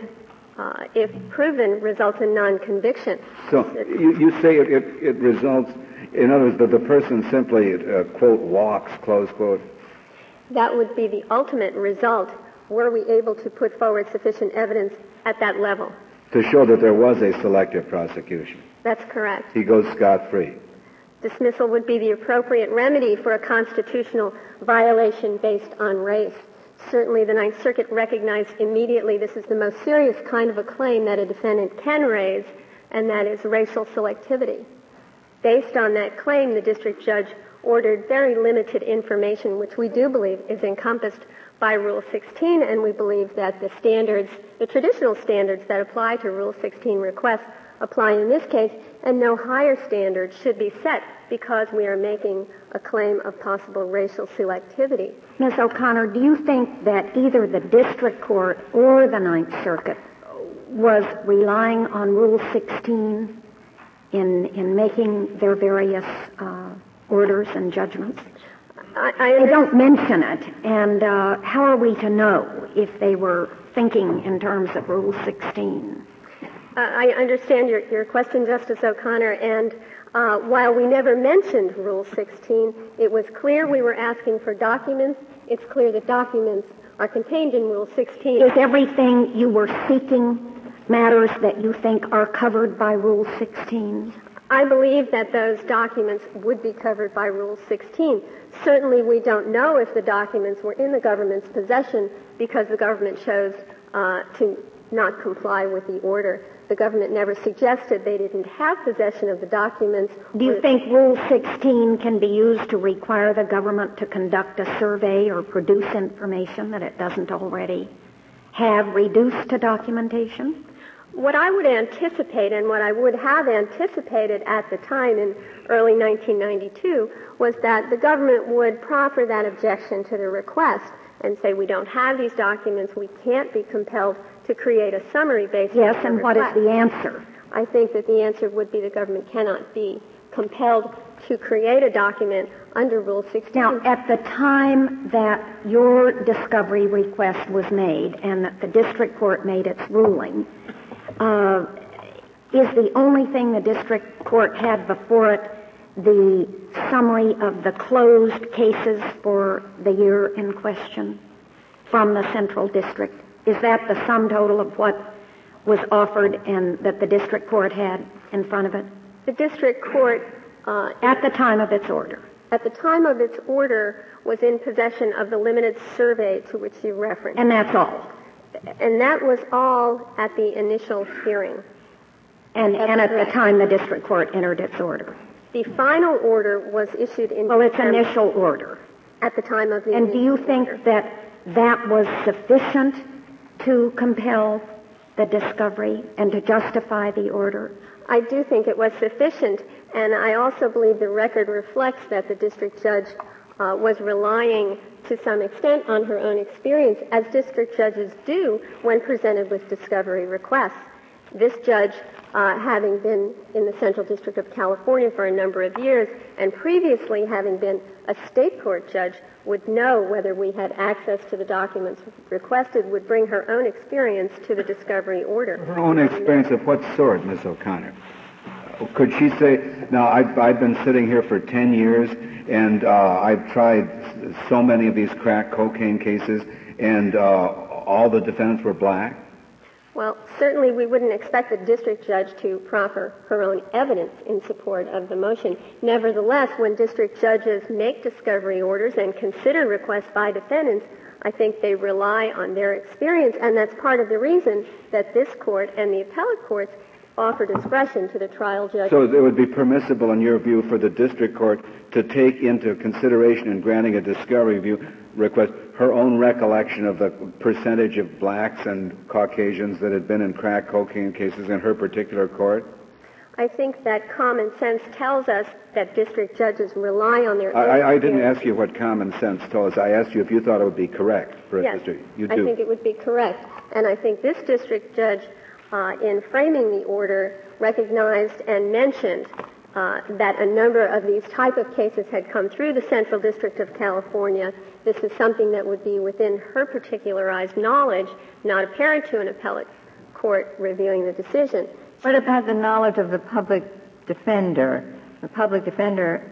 I: uh, if proven, results in non-conviction.
A: So you, you say it, it, it results, in other words, that the person simply, uh, quote, walks, close quote.
I: That would be the ultimate result were we able to put forward sufficient evidence at that level.
A: To show that there was a selective prosecution.
I: That's correct.
A: He goes scot-free.
I: Dismissal would be the appropriate remedy for a constitutional violation based on race. Certainly the Ninth Circuit recognized immediately this is the most serious kind of a claim that a defendant can raise, and that is racial selectivity. Based on that claim, the district judge ordered very limited information, which we do believe is encompassed by Rule 16, and we believe that the standards, the traditional standards that apply to Rule 16 requests apply in this case, and no higher standards should be set because we are making a claim of possible racial selectivity.
C: Ms. O'Connor, do you think that either the district court or the Ninth Circuit was relying on Rule 16 in, in making their various uh, orders and judgments?
I: I, I
C: they don't mention it, and uh, how are we to know if they were thinking in terms of Rule 16?
I: Uh, I understand your, your question, Justice O'Connor, and uh, while we never mentioned Rule 16, it was clear we were asking for documents. It's clear that documents are contained in Rule 16.
C: Is everything you were seeking matters that you think are covered by Rule 16?
I: I believe that those documents would be covered by Rule 16. Certainly we don't know if the documents were in the government's possession because the government chose uh, to not comply with the order. The government never suggested they didn't have possession of the documents.
C: Do you think Rule 16 can be used to require the government to conduct a survey or produce information that it doesn't already have reduced to documentation?
I: What I would anticipate and what I would have anticipated at the time in early 1992 was that the government would proffer that objection to the request and say we don't have these documents, we can't be compelled to create a summary based
C: yes,
I: on
C: and what is the answer?
I: I think that the answer would be the government cannot be compelled to create a document under Rule 16.
C: Now, at the time that your discovery request was made and that the district court made its ruling, uh, is the only thing the district court had before it the summary of the closed cases for the year in question from the central district? Is that the sum total of what was offered and that the district court had in front of it?
I: The district court, uh,
C: at the time of its order,
I: at the time of its order, was in possession of the limited survey to which you referenced.
C: And that's all.
I: And that was all at the initial hearing.
C: And, and at the time the district court entered its order.
I: The final order was issued in.
C: Well, its initial order.
I: At the time of the.
C: And do you think
I: order.
C: that that was sufficient to compel the discovery and to justify the order?
I: I do think it was sufficient, and I also believe the record reflects that the district judge uh, was relying to some extent on her own experience, as district judges do when presented with discovery requests. This judge, uh, having been in the Central District of California for a number of years, and previously having been a state court judge, would know whether we had access to the documents requested, would bring her own experience to the discovery order.
A: Her own experience of what sort, Ms. O'Connor? Could she say, now I've, I've been sitting here for 10 years and uh, I've tried so many of these crack cocaine cases and uh, all the defendants were black?
I: Well, certainly we wouldn't expect the district judge to proffer her own evidence in support of the motion. Nevertheless, when district judges make discovery orders and consider requests by defendants, I think they rely on their experience, and that's part of the reason that this court and the appellate courts offer discretion to the trial judge.
A: So it would be permissible, in your view, for the district court to take into consideration in granting a discovery view request her own recollection of the percentage of blacks and Caucasians that had been in crack cocaine cases in her particular court?
I: I think that common sense tells us that district judges rely on their.
A: I, I didn't ask you what common sense told us. I asked you if you thought it would be correct for a district. You
I: do. I think it would be correct, and I think this district judge, uh, in framing the order, recognized and mentioned uh, that a number of these type of cases had come through the Central District of California. This is something that would be within her particularized knowledge, not apparent to an appellate court reviewing the decision.
D: What about the knowledge of the public defender? The public defender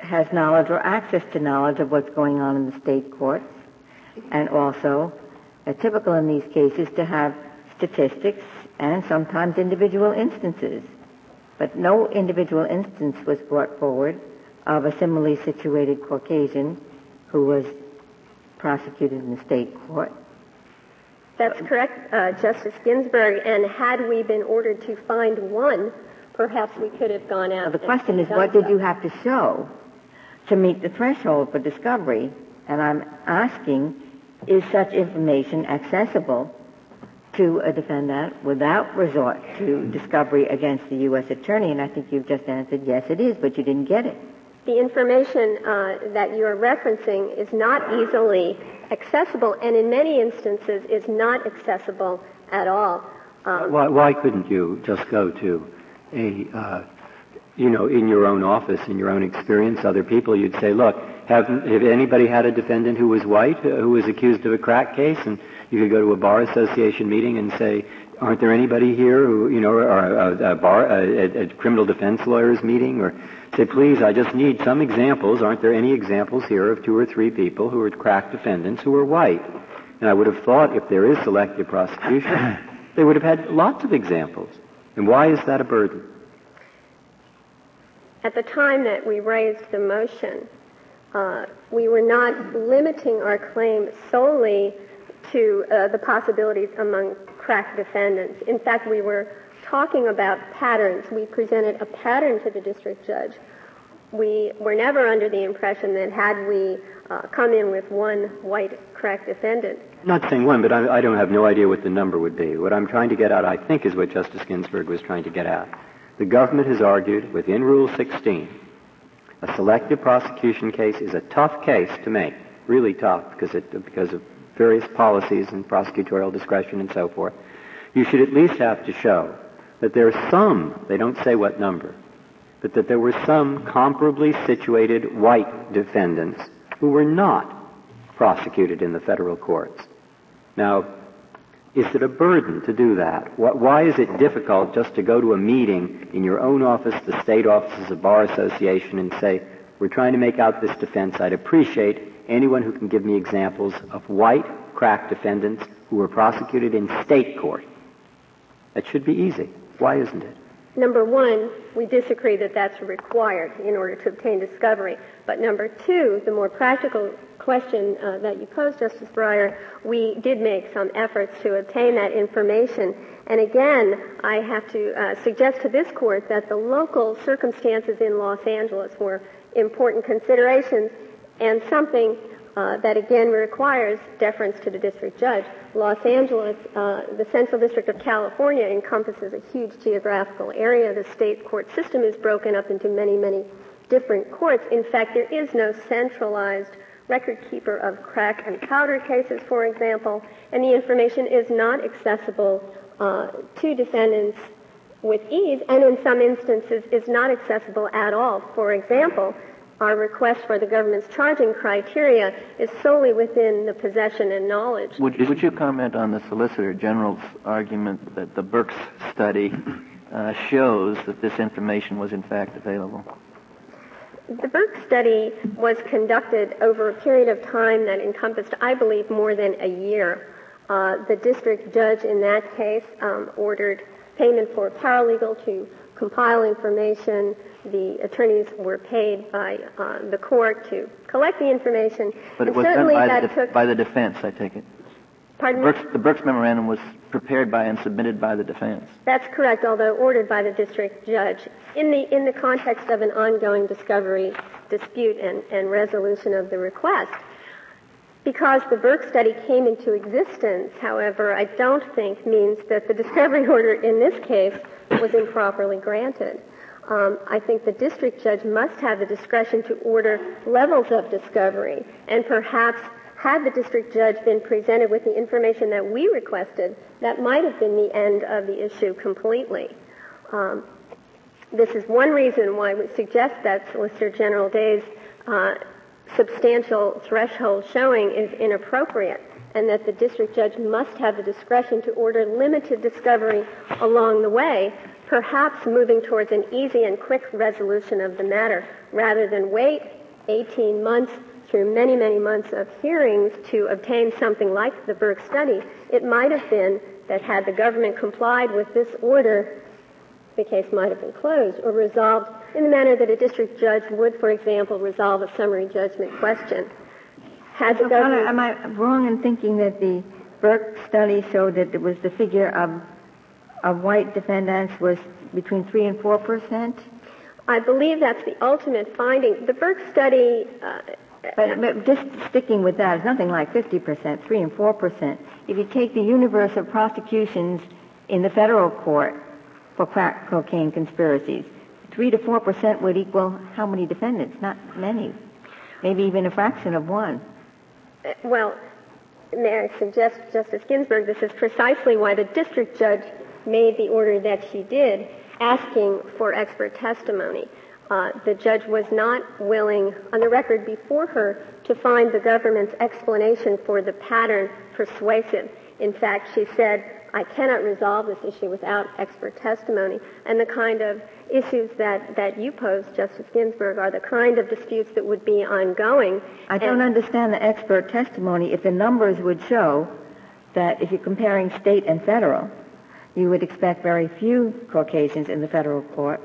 D: has knowledge or access to knowledge of what's going on in the state courts, and also, uh, typical in these cases, to have statistics and sometimes individual instances. But no individual instance was brought forward of a similarly situated Caucasian who was prosecuted in the state court.
I: That's correct, uh, Justice Ginsburg. And had we been ordered to find one, perhaps we could have gone out.
D: The question is, what did you have to show to meet the threshold for discovery? And I'm asking, is such information accessible to a defendant without resort to discovery against the U.S. attorney? And I think you've just answered, yes, it is, but you didn't get it.
I: The information uh, that you're referencing is not easily accessible, and in many instances is not accessible at all.
J: Um, why, why, couldn't you just go to a, uh, you know, in your own office, in your own experience, other people, you'd say, look, have, have anybody had a defendant who was white, uh, who was accused of a crack case, and you could go to a bar association meeting and say, aren't there anybody here who, you know, or a, a bar, a, a criminal defense lawyers meeting, or say, please, I just need some examples. Aren't there any examples here of two or three people who are crack defendants who are white? And I would have thought if there is selective prosecution, they would have had lots of examples. And why is that a burden?
I: At the time that we raised the motion, uh, we were not limiting our claim solely to uh, the possibilities among crack defendants. In fact, we were talking about patterns. We presented a pattern to the district judge. We were never under the impression that had we uh, come in with one white crack defendant.
J: Not saying one, but I, I don't have no idea what the number would be. What I'm trying to get at, I think, is what Justice Ginsburg was trying to get at. The government has argued within Rule 16 a selective prosecution case is a tough case to make, really tough because, it, because of various policies and prosecutorial discretion and so forth. You should at least have to show that there are some, they don't say what number, but that there were some comparably situated white defendants who were not prosecuted in the federal courts. Now, is it a burden to do that? Why is it difficult just to go to a meeting in your own office, the state offices of Bar Association, and say, we're trying to make out this defense. I'd appreciate anyone who can give me examples of white crack defendants who were prosecuted in state court. That should be easy. Why isn't it?
I: Number one, we disagree that that's required in order to obtain discovery. But number two, the more practical question uh, that you posed, Justice Breyer, we did make some efforts to obtain that information. And again, I have to uh, suggest to this court that the local circumstances in Los Angeles were important considerations and something uh, that again requires deference to the district judge. Los Angeles, uh, the Central District of California encompasses a huge geographical area. The state court system is broken up into many, many different courts. In fact, there is no centralized record keeper of crack and powder cases, for example, and the information is not accessible uh, to defendants with ease, and in some instances is not accessible at all. For example, our request for the government's charging criteria is solely within the possession and knowledge.
G: Would, would you comment on the Solicitor General's argument that the Berk's study uh, shows that this information was in fact available?
I: The Berk's study was conducted over a period of time that encompassed, I believe, more than a year. Uh, the district judge in that case um, ordered payment for paralegal to compile information. The attorneys were paid by uh, the court to collect the information.
G: But it was done by the, took, by the defense, I take it.
I: Pardon
G: the Berk's, the Berk's memorandum was prepared by and submitted by the defense.
I: That's correct, although ordered by the district judge in the in the context of an ongoing discovery dispute and, and resolution of the request. Because the Berk study came into existence, however, I don't think means that the discovery order in this case was improperly granted. Um, I think the district judge must have the discretion to order levels of discovery, and perhaps had the district judge been presented with the information that we requested, that might have been the end of the issue completely. Um, this is one reason why we suggest that Solicitor General Day's uh, substantial threshold showing is inappropriate. and that the district judge must have the discretion to order limited discovery along the way, perhaps moving towards an easy and quick resolution of the matter rather than wait 18 months through many, many months of hearings to obtain something like the Berk study. It might have been that had the government complied with this order, the case might have been closed or resolved in the manner that a district judge would, for example, resolve a summary judgment question. Had the government...
D: Am I wrong in thinking that the Berk study showed that it was the figure of, of white defendants was between 3 and 4 percent?
I: I believe that's the ultimate finding. The Berk study... Uh,
D: but, but, just sticking with that, it's nothing like 50 percent, 3 and 4 percent. If you take the universe of prosecutions in the federal court for crack cocaine conspiracies, 3 to 4 percent would equal how many defendants? Not many. Maybe even a fraction of one.
I: Well, may I suggest, Justice Ginsburg, this is precisely why the district judge made the order that she did, asking for expert testimony. Uh, the judge was not willing, on the record before her, to find the government's explanation for the pattern persuasive. In fact, she said, I cannot resolve this issue without expert testimony. And the kind of issues that, that you pose, Justice Ginsburg, are the kind of disputes that would be ongoing.
D: I don't and understand the expert testimony if the numbers would show that if you're comparing state and federal, you would expect very few Caucasians in the federal court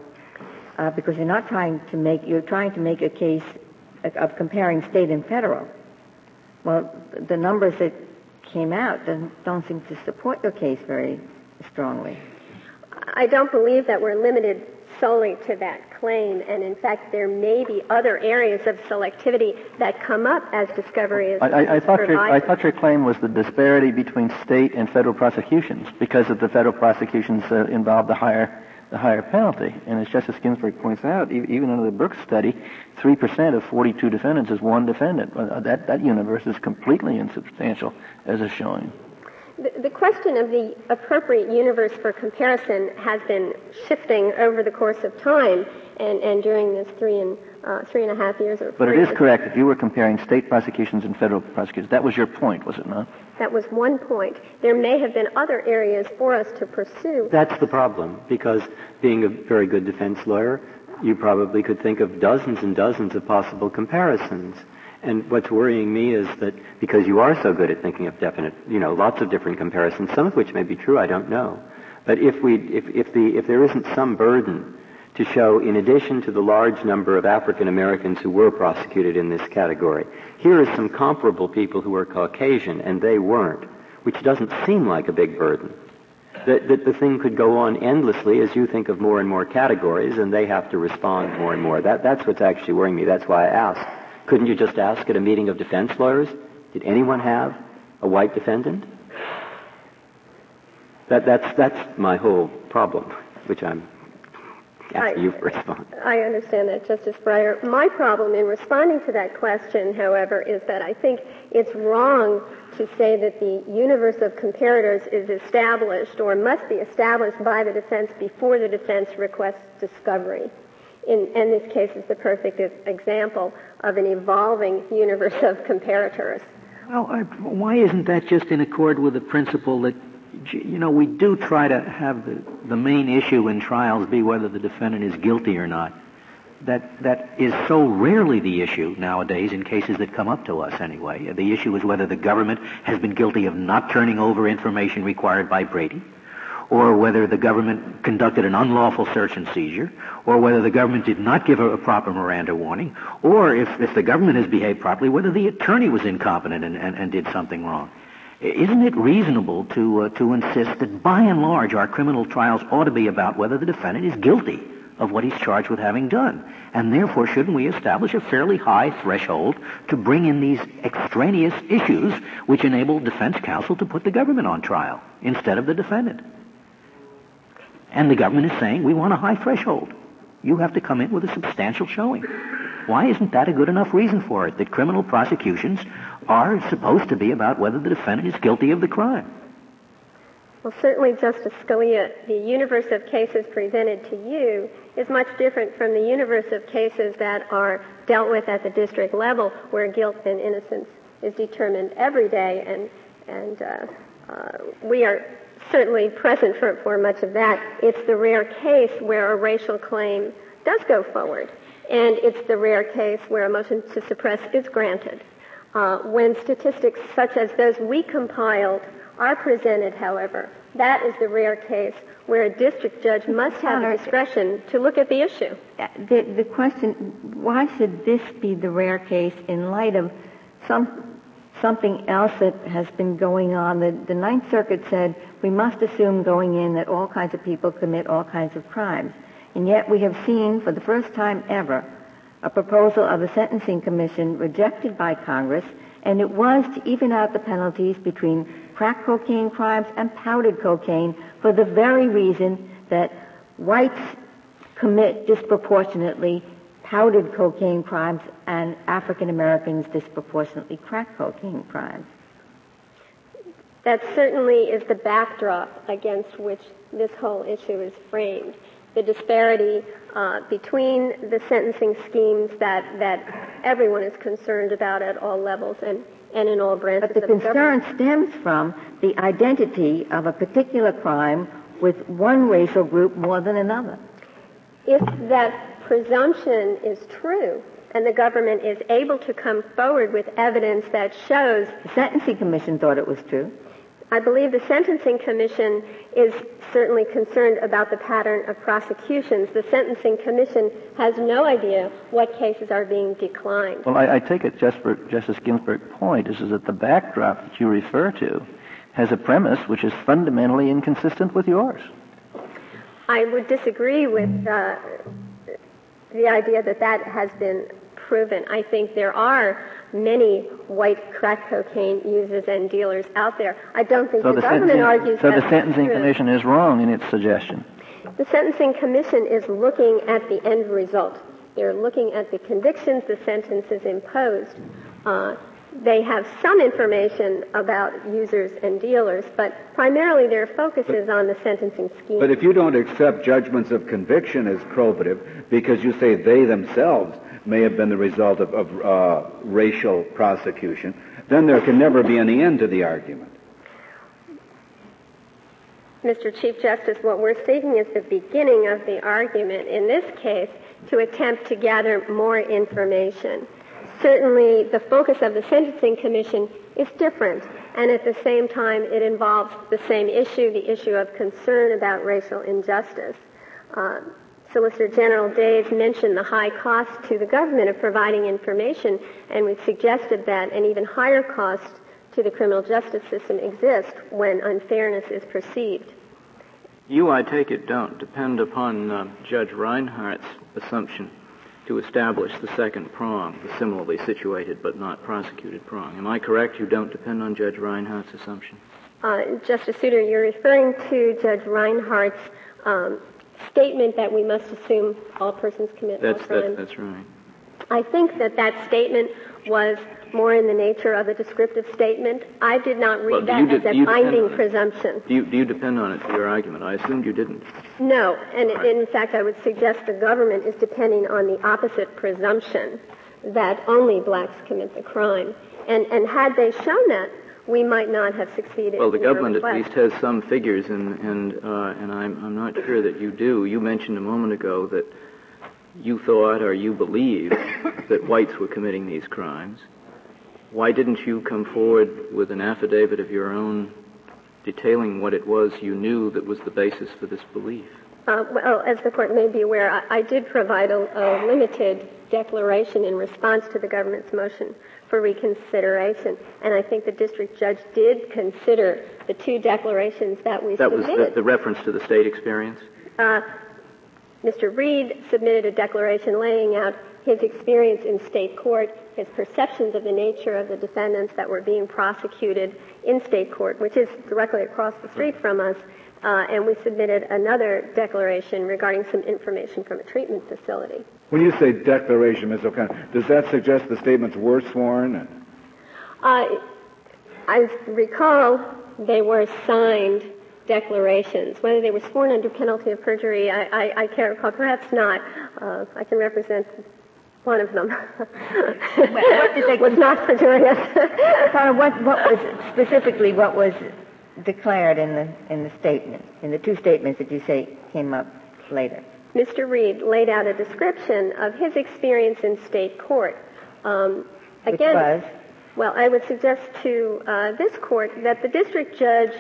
D: uh, because you're not trying to make you're trying to make a case of comparing state and federal. Well, the numbers that came out don't, don't seem to support your case very strongly.
I: I don't believe that we're limited solely to that claim, and in fact, there may be other areas of selectivity that come up as discovery is.
G: I, I, I thought your, I thought your claim was the disparity between state and federal prosecutions because of the federal prosecutions uh, involved the higher the higher penalty. And as Justice Ginsburg points out, even under the Brooks study, 3% of 42 defendants is one defendant. Uh, that, that universe is completely insubstantial as a showing.
I: The, the question of the appropriate universe for comparison has been shifting over the course of time and, and during this three and uh, three and a half years or
G: But it is correct if you were comparing state prosecutions and federal prosecutions. That was your point, was it not?
I: That was one point. There may have been other areas for us to pursue.
J: That's the problem, because being a very good defense lawyer, you probably could think of dozens and dozens of possible comparisons. And what's worrying me is that because you are so good at thinking of definite, you know, lots of different comparisons, some of which may be true, I don't know. But if we, if, if the, if there isn't some burden to show, in addition to the large number of African Americans who were prosecuted in this category, here are some comparable people who are Caucasian and they weren't, which doesn't seem like a big burden. That, that the thing could go on endlessly as you think of more and more categories and they have to respond more and more. That, that's what's actually worrying me. That's why I asked. Couldn't you just ask at a meeting of defense lawyers? Did anyone have a white defendant? That, that's, that's my whole problem, which I'm asking I, you for response.
I: I understand that, Justice Breyer. My problem in responding to that question, however, is that I think it's wrong to say that the universe of comparators is established or must be established by the defense before the defense requests discovery in, and this case is the perfect example of an evolving universe of comparators.
F: Well, I, why isn't that just in accord with the principle that, you know, we do try to have the, the main issue in trials be whether the defendant is guilty or not? That, that is so rarely the issue nowadays in cases that come up to us anyway. The issue is whether the government has been guilty of not turning over information required by Brady or whether the government conducted an unlawful search and seizure, or whether the government did not give a, proper Miranda warning, or if, if the government has behaved properly, whether the attorney was incompetent and, and, and did something wrong. Isn't it reasonable to, uh, to insist that by and large our criminal trials ought to be about whether the defendant is guilty of what he's charged with having done? And therefore, shouldn't we establish a fairly high threshold to bring in these extraneous issues which enable defense counsel to put the government on trial instead of the defendant? And the government is saying, we want a high threshold. You have to come in with a substantial showing. Why isn't that a good enough reason for it? That criminal prosecutions are supposed to be about whether the defendant is guilty of the crime.
I: Well, certainly, Justice Scalia, the universe of cases presented to you is much different from the universe of cases that are dealt with at the district level where guilt and innocence is determined every day and and uh, uh, we are certainly present for, for much of that. It's the rare case where a racial claim does go forward, and it's the rare case where a motion to suppress is granted. Uh, when statistics such as those we compiled are presented, however, that is the rare case where a district judge must have the discretion to look at the issue.
D: The, the question, why should this be the rare case in light of some, something else that has been going on? The, the Ninth Circuit said we must assume going in that all kinds of people commit all kinds of crimes. And yet we have seen for the first time ever a proposal of the Sentencing Commission rejected by Congress, and it was to even out the penalties between crack cocaine crimes and powdered cocaine for the very reason that whites commit disproportionately powdered cocaine crimes and African Americans disproportionately crack cocaine crimes.
I: That certainly is the backdrop against which this whole issue is framed. The disparity uh, between the sentencing schemes that, that everyone is concerned about at all levels and and in all branches
D: but the concern stems from the identity of a particular crime with one racial group more than another.
I: If that presumption is true, and the government is able to come forward with evidence that shows
D: the sentencing commission thought it was true
I: I believe the Sentencing Commission is certainly concerned about the pattern of prosecutions. The Sentencing Commission has no idea what cases are being declined.
G: Well, I, I take it Justice Ginsburg's point is, is that the backdrop that you refer to has a premise which is fundamentally inconsistent with yours.
I: I would disagree with uh, the idea that that has been proven. I think there are many white crack cocaine users and dealers out there. I don't think
G: so
I: the,
G: the
I: government argues
G: So
I: the
G: Sentencing true. Commission is wrong in its suggestion.
I: The Sentencing Commission is looking at the end result. They're looking at the convictions, the sentences imposed. Uh, they have some information about users and dealers, but primarily their focus but, is on the sentencing scheme.
A: But if you don't accept judgments of conviction as probative because you say they themselves may have been the result of, of uh, racial prosecution, then there can never be any end to the argument.
I: Mr. Chief Justice, what we're seeking is the beginning of the argument, in this case, to attempt to gather more information. Certainly, the focus of the Sentencing Commission is different, and at the same time, it involves the same issue, the issue of concern about racial injustice. Uh, Solicitor General Days mentioned the high cost to the government of providing information, and we suggested that an even higher cost to the criminal justice system exists when unfairness is perceived.
F: You, I take it, don't depend upon uh, Judge Reinhardt's assumption to establish the second prong, the similarly situated but not prosecuted prong. Am I correct? You don't depend on Judge Reinhardt's assumption?
I: Uh, Justice Souter, you're referring to Judge Reinhardt's um, statement that we must assume all persons commit
F: that's,
I: all crimes.
F: That, that's right.
I: I think that that statement was more in the nature of a descriptive statement. I did not read
F: well,
I: that
F: de-
I: as a binding presumption.
F: Do you, do you, depend on it for your argument? I assumed you didn't.
I: No, and right. in fact, I would suggest the government is depending on the opposite presumption that only blacks commit the crime. And, and had they shown that, we might not have succeeded.
F: Well, the government at least has some figures, and and uh, and I'm I'm not sure that you do. You mentioned a moment ago that you thought or you believed that whites were committing these crimes. Why didn't you come forward with an affidavit of your own detailing what it was you knew that was the basis for this belief?
I: Uh, well, as the court may be aware, I, I did provide a, a, limited declaration in response to the government's motion for reconsideration, and I think the district judge did consider the two declarations that we
F: that
I: submitted.
F: That was the, the reference to the state experience.
I: Uh, Mr. Reed submitted a declaration laying out his experience in state court, his perceptions of the nature of the defendants that were being prosecuted in state court, which is directly across the street from us, uh, and we submitted another declaration regarding some information from a treatment facility.
A: When you say declaration, Ms. O'Connor, does that suggest the statements were sworn?
I: Uh, I recall they were signed declarations. Whether they were sworn under penalty of perjury, I, I, I can't recall. Perhaps not. Uh, I can represent one of them was not perjurious.
D: Connor, what, what was specifically what was declared in the in the statement, in the two statements that you say came up later?
I: Mr. Reed laid out a description of his experience in state court. Um, again,
D: was?
I: well, I would suggest to uh, this court that the district judge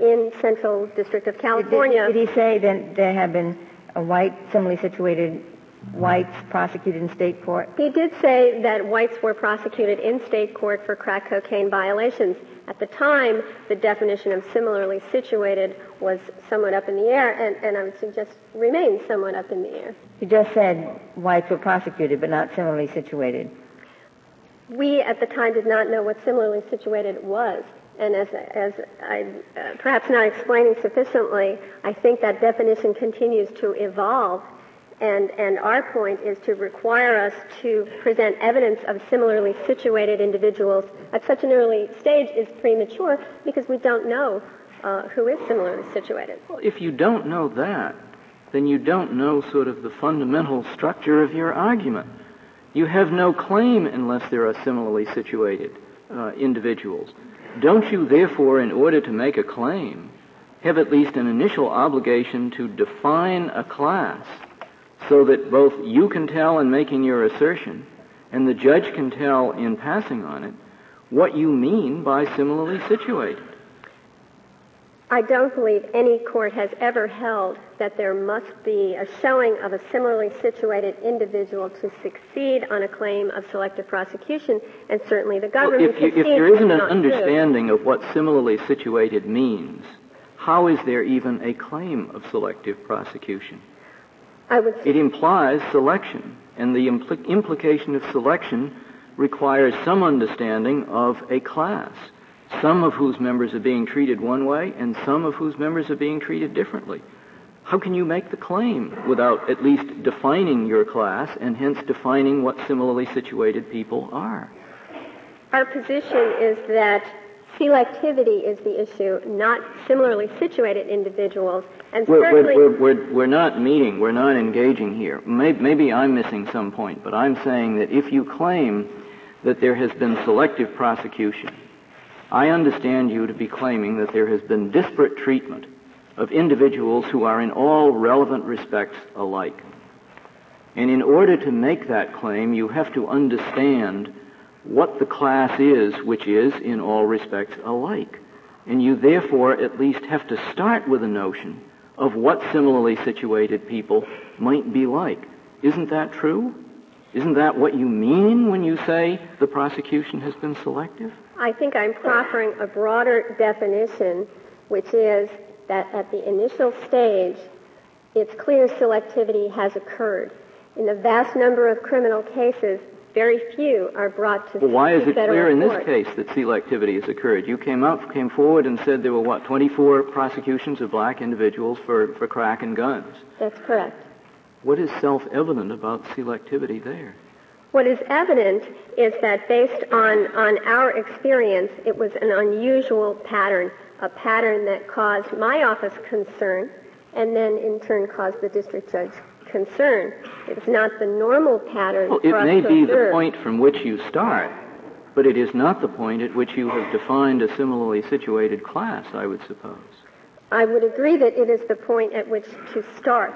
I: in Central District of California.
D: Did, did he say that there have been a white, similarly situated whites prosecuted in state court?
I: He did say that whites were prosecuted in state court for crack cocaine violations. At the time, the definition of similarly situated was somewhat up in the air, and, and I would suggest remains somewhat up in the air.
D: You just said whites were prosecuted, but not similarly situated.
I: We at the time did not know what similarly situated was. And as, as I, uh, perhaps not explaining sufficiently, I think that definition continues to evolve and, and our point is to require us to present evidence of similarly situated individuals at such an early stage is premature because we don't know uh, who is similarly situated.
H: Well, if you don't know that, then you don't know sort of the fundamental structure of your argument. You have no claim unless there are similarly situated uh, individuals. Don't you, therefore, in order to make a claim, have at least an initial obligation to define a class so that both you can tell in making your assertion and the judge can tell in passing on it what you mean by similarly situated.
I: I don't believe any court has ever held that there must be a showing of a similarly situated individual to succeed on a claim of selective prosecution, and certainly the government.
H: Well, if, you, if there isn't an understanding of what similarly situated means, how is there even a claim of selective prosecution?
I: I would.
H: It implies selection, and the impl- implication of selection requires some understanding of a class, some of whose members are being treated one way, and some of whose members are being treated differently. How can you make the claim without at least defining your class and hence defining what similarly situated people are?
I: Our position is that selectivity is the issue, not similarly situated individuals. And
H: we're,
I: certainly,
H: we're, we're, we're, not meeting, we're not engaging here. Maybe, maybe I'm missing some point, but I'm saying that if you claim that there has been selective prosecution, I understand you to be claiming that there has been disparate treatment of individuals who are in all relevant respects alike. And in order to make that claim, you have to understand what the class is, which is, in all respects, alike. And you therefore at least have to start with a notion of what similarly situated people might be like. Isn't that true? Isn't that what you mean when you say the prosecution has been selective?
I: I think I'm proffering a broader definition, which is that at the initial stage, it's clear selectivity has occurred. In the vast number of criminal cases, very few are brought to
H: well, why is it clear in
I: court.
H: this case that selectivity has occurred? You came up, came forward and said there were what, 24 prosecutions of black individuals for, for crack and guns.
I: That's correct.
H: What is self-evident about selectivity there?
I: What is evident is that based on, on our experience, it was an unusual pattern, a pattern that caused my office concern and then in turn caused the district judge concern. It's not the normal pattern.
H: Well, it may be
I: observe.
H: the point from which you start, but it is not the point at which you have defined a similarly situated class, I would suppose.
I: I would agree that it is the point at which to start,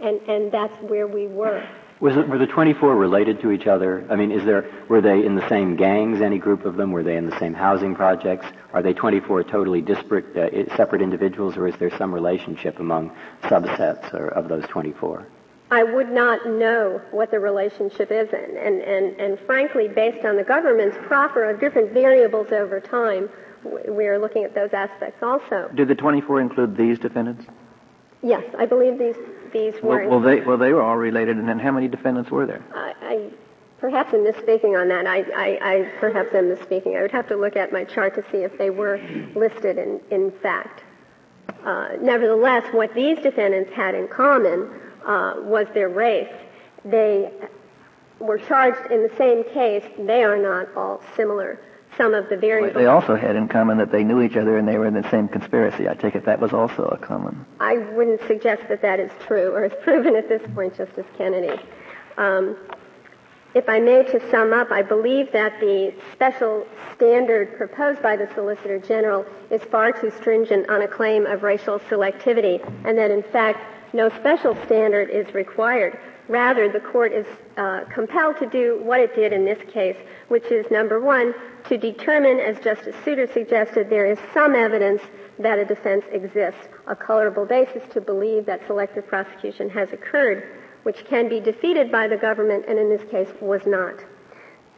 I: and, and that's where we were.
J: Was it, were the 24 related to each other? I mean, is there, were they in the same gangs, any group of them? Were they in the same housing projects? Are they 24 totally disparate, uh, separate individuals, or is there some relationship among subsets or, of those 24?
I: I would not know what the relationship is, in. and, and, and frankly, based on the government's proffer of different variables over time, we are looking at those aspects also.
G: Do the 24 include these defendants?
I: Yes, I believe these these were.
G: Well, well, they well they were all related, and then how many defendants were there?
I: I, I perhaps am misspeaking on that. I, I, I perhaps am misspeaking. I would have to look at my chart to see if they were listed in in fact. Uh, nevertheless, what these defendants had in common uh, was their race. They were charged in the same case. They are not all similar. Some of the variables.
G: They also had in common that they knew each other and they were in the same conspiracy. I take it that was also a common.
I: I wouldn't suggest that that is true or is proven at this point, Justice Kennedy. Um, if I may, to sum up, I believe that the special standard proposed by the Solicitor General is far too stringent on a claim of racial selectivity, and that in fact no special standard is required. Rather, the court is uh, compelled to do what it did in this case, which is number one, to determine, as Justice Souter suggested, there is some evidence that a defense exists, a colorable basis to believe that selective prosecution has occurred, which can be defeated by the government, and in this case was not.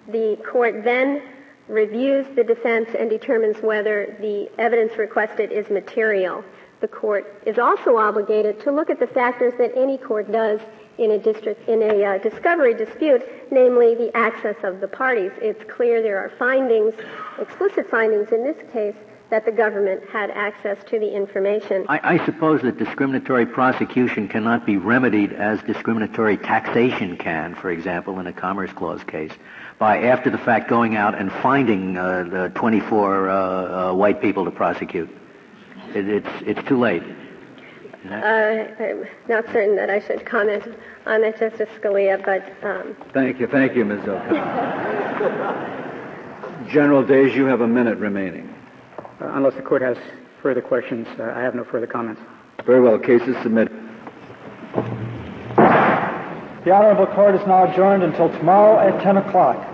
I: The court then reviews the defense and determines whether the evidence requested is material. The court is also obligated to look at the factors that any court does in a district in a uh, discovery dispute, namely the access of the parties. It's clear there are findings, explicit findings in this case, that the government had access to the information.
F: I, I, suppose that discriminatory prosecution cannot be remedied as discriminatory taxation can, for example, in a Commerce Clause case, by after the fact going out and finding uh, the 24 uh, uh, white people to prosecute. It, it's, it's too late.
I: Uh, I'm not certain that I should comment on that, Justice Scalia, but. Um...
A: Thank you, thank you, Ms. O'Connor. General Days, you have a minute remaining.
B: Uh, unless the court has further questions, uh, I have no further comments.
A: Very well. Case is submitted.
K: The Honorable Court is now adjourned until tomorrow at 10 o'clock.